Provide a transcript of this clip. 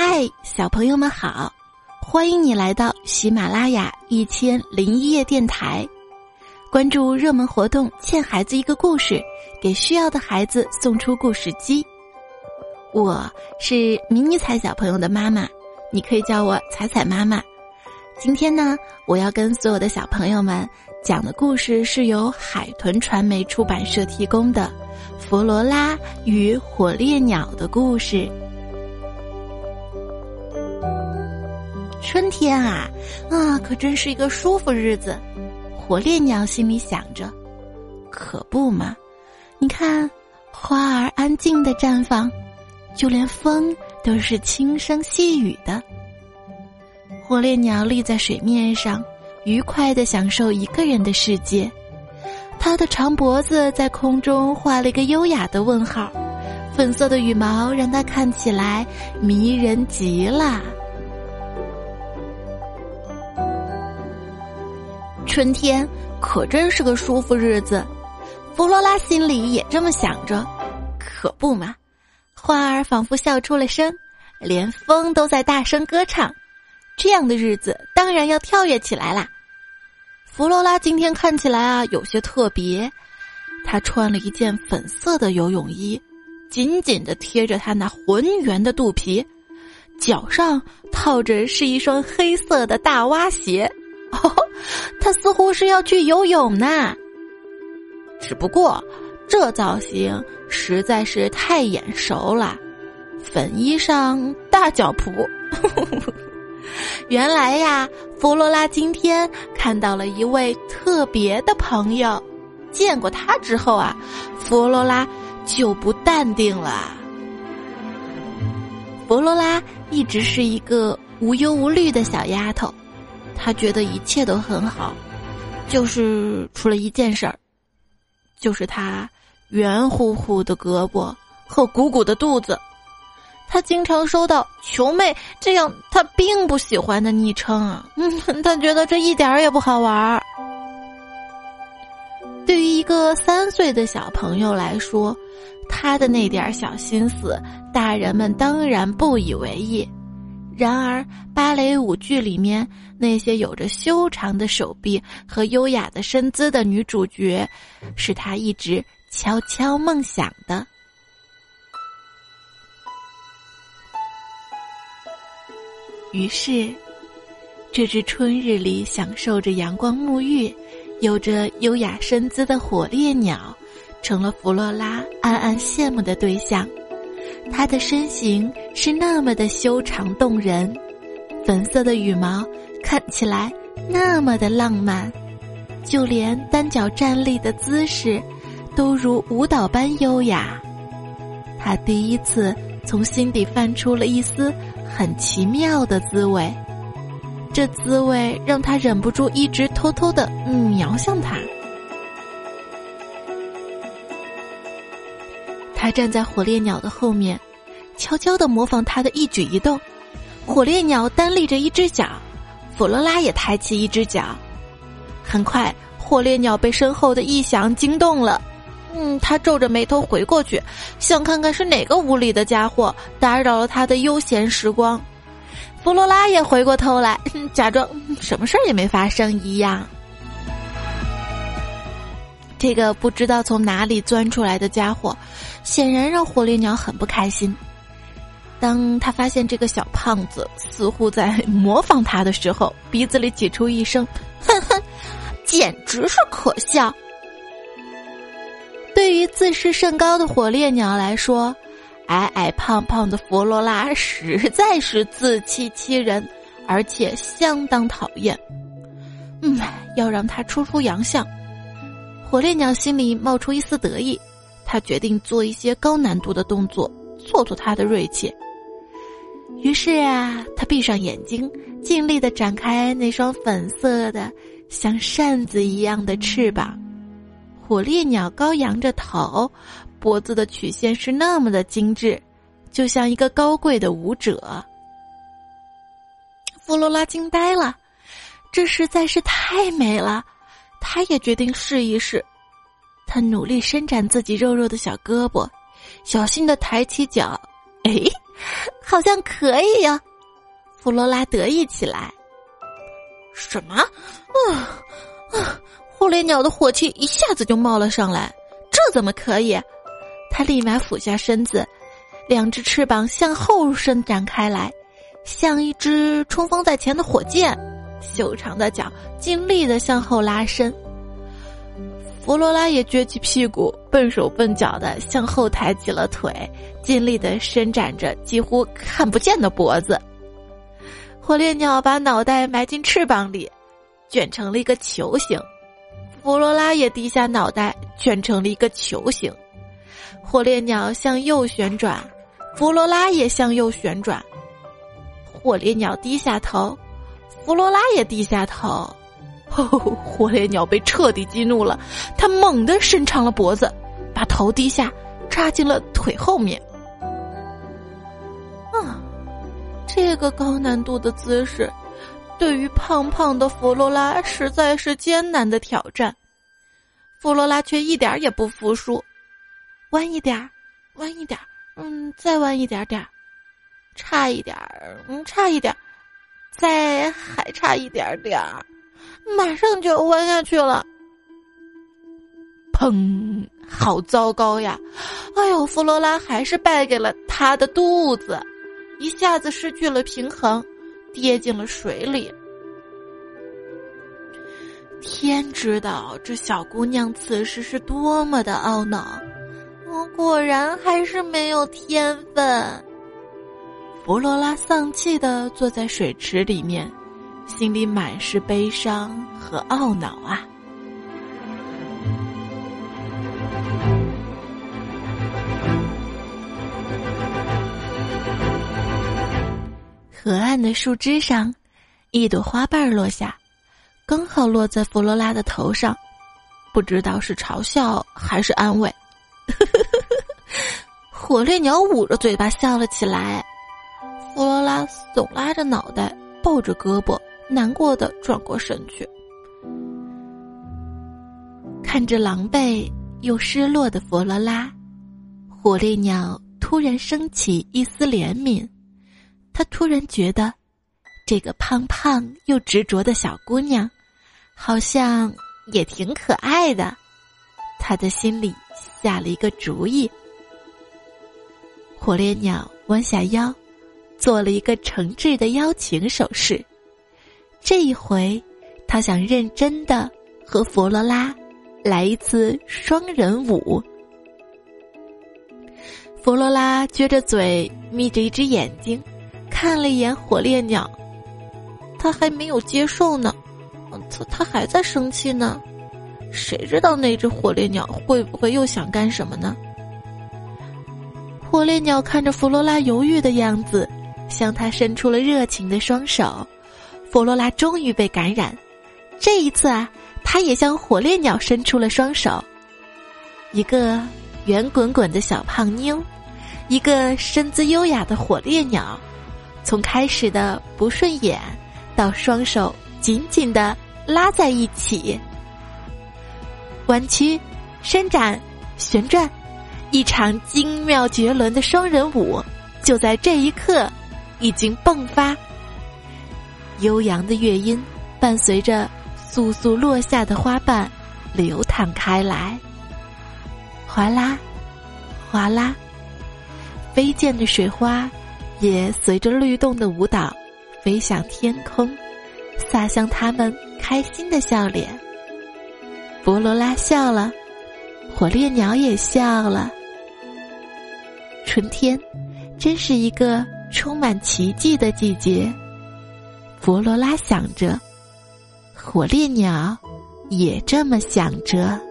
嗨，小朋友们好！欢迎你来到喜马拉雅一千零一夜电台，关注热门活动，欠孩子一个故事，给需要的孩子送出故事机。我是迷你彩小朋友的妈妈，你可以叫我彩彩妈妈。今天呢，我要跟所有的小朋友们讲的故事是由海豚传媒出版社提供的《弗罗拉与火烈鸟的故事》。春天啊，啊，可真是一个舒服日子。火烈鸟心里想着，可不嘛，你看，花儿安静的绽放，就连风都是轻声细语的。火烈鸟立在水面上，愉快的享受一个人的世界。它的长脖子在空中画了一个优雅的问号，粉色的羽毛让它看起来迷人极了。春天可真是个舒服日子，弗罗拉心里也这么想着。可不嘛，花儿仿佛笑出了声，连风都在大声歌唱。这样的日子当然要跳跃起来啦。弗罗拉今天看起来啊有些特别，她穿了一件粉色的游泳衣，紧紧的贴着她那浑圆的肚皮，脚上套着是一双黑色的大蛙鞋。哦，他似乎是要去游泳呢。只不过，这造型实在是太眼熟了。粉衣裳，大脚蹼。原来呀，弗罗拉今天看到了一位特别的朋友。见过他之后啊，弗罗拉就不淡定了。弗罗拉一直是一个无忧无虑的小丫头。他觉得一切都很好，就是除了一件事儿，就是他圆乎乎的胳膊和鼓鼓的肚子。他经常收到“球妹”这样他并不喜欢的昵称啊，他觉得这一点儿也不好玩儿。对于一个三岁的小朋友来说，他的那点小心思，大人们当然不以为意。然而，芭蕾舞剧里面那些有着修长的手臂和优雅的身姿的女主角，是他一直悄悄梦想的。于是，这只春日里享受着阳光沐浴、有着优雅身姿的火烈鸟，成了弗洛拉暗暗羡慕的对象。它的身形是那么的修长动人，粉色的羽毛看起来那么的浪漫，就连单脚站立的姿势，都如舞蹈般优雅。他第一次从心底泛出了一丝很奇妙的滋味，这滋味让他忍不住一直偷偷的嗯瞄向他。他站在火烈鸟的后面，悄悄地模仿他的一举一动。火烈鸟单立着一只脚，弗罗拉也抬起一只脚。很快，火烈鸟被身后的异响惊动了。嗯，他皱着眉头回过去，想看看是哪个无理的家伙打扰了他的悠闲时光。弗罗拉也回过头来，假装什么事儿也没发生一样。这个不知道从哪里钻出来的家伙，显然让火烈鸟很不开心。当他发现这个小胖子似乎在模仿他的时候，鼻子里挤出一声“哼哼”，简直是可笑。对于自视甚高的火烈鸟来说，矮矮胖胖的弗罗拉实在是自欺欺人，而且相当讨厌。嗯，要让他出出洋相。火烈鸟心里冒出一丝得意，他决定做一些高难度的动作，挫挫他的锐气。于是啊，他闭上眼睛，尽力的展开那双粉色的像扇子一样的翅膀。火烈鸟高扬着头，脖子的曲线是那么的精致，就像一个高贵的舞者。弗罗拉惊呆了，这实在是太美了。他也决定试一试，他努力伸展自己肉肉的小胳膊，小心的抬起脚，哎，好像可以呀！弗罗拉得意起来。什么？啊啊！火烈鸟的火气一下子就冒了上来，这怎么可以？他立马俯下身子，两只翅膀向后伸展开来，像一只冲锋在前的火箭，修长的脚尽力的向后拉伸。弗罗拉也撅起屁股，笨手笨脚的向后抬起了腿，尽力的伸展着几乎看不见的脖子。火烈鸟把脑袋埋进翅膀里，卷成了一个球形。弗罗拉也低下脑袋，卷成了一个球形。火烈鸟向右旋转，弗罗拉也向右旋转。火烈鸟低下头，弗罗拉也低下头。火烈鸟被彻底激怒了，它猛地伸长了脖子，把头低下，插进了腿后面。啊，这个高难度的姿势，对于胖胖的弗罗拉实在是艰难的挑战。弗罗拉却一点也不服输，弯一点儿，弯一点儿，嗯，再弯一点点儿，差一点儿，嗯，差一点儿，再还差一点点儿。马上就要弯下去了，砰！好糟糕呀！哎呦，弗罗拉还是败给了他的肚子，一下子失去了平衡，跌进了水里。天知道这小姑娘此时是多么的懊恼，我果然还是没有天分。弗罗拉丧气的坐在水池里面。心里满是悲伤和懊恼啊！河岸的树枝上，一朵花瓣落下，刚好落在弗罗拉的头上，不知道是嘲笑还是安慰。火烈鸟捂着嘴巴笑了起来，弗罗拉耸拉着脑袋，抱着胳膊。难过的转过身去，看着狼狈又失落的弗罗拉，火烈鸟突然升起一丝怜悯。他突然觉得，这个胖胖又执着的小姑娘，好像也挺可爱的。他的心里下了一个主意。火烈鸟弯下腰，做了一个诚挚的邀请手势。这一回，他想认真的和弗罗拉来一次双人舞。弗罗拉撅着嘴，眯着一只眼睛，看了一眼火烈鸟，他还没有接受呢，他他还在生气呢，谁知道那只火烈鸟会不会又想干什么呢？火烈鸟看着弗罗拉犹豫的样子，向他伸出了热情的双手。弗罗拉终于被感染，这一次啊，他也向火烈鸟伸出了双手。一个圆滚滚的小胖妞，一个身姿优雅的火烈鸟，从开始的不顺眼，到双手紧紧的拉在一起，弯曲、伸展、旋转，一场精妙绝伦的双人舞，就在这一刻已经迸发。悠扬的乐音伴随着簌簌落下的花瓣流淌开来，哗啦，哗啦，飞溅的水花也随着律动的舞蹈飞向天空，洒向他们开心的笑脸。弗罗拉笑了，火烈鸟也笑了。春天，真是一个充满奇迹的季节。弗罗拉想着，火烈鸟也这么想着。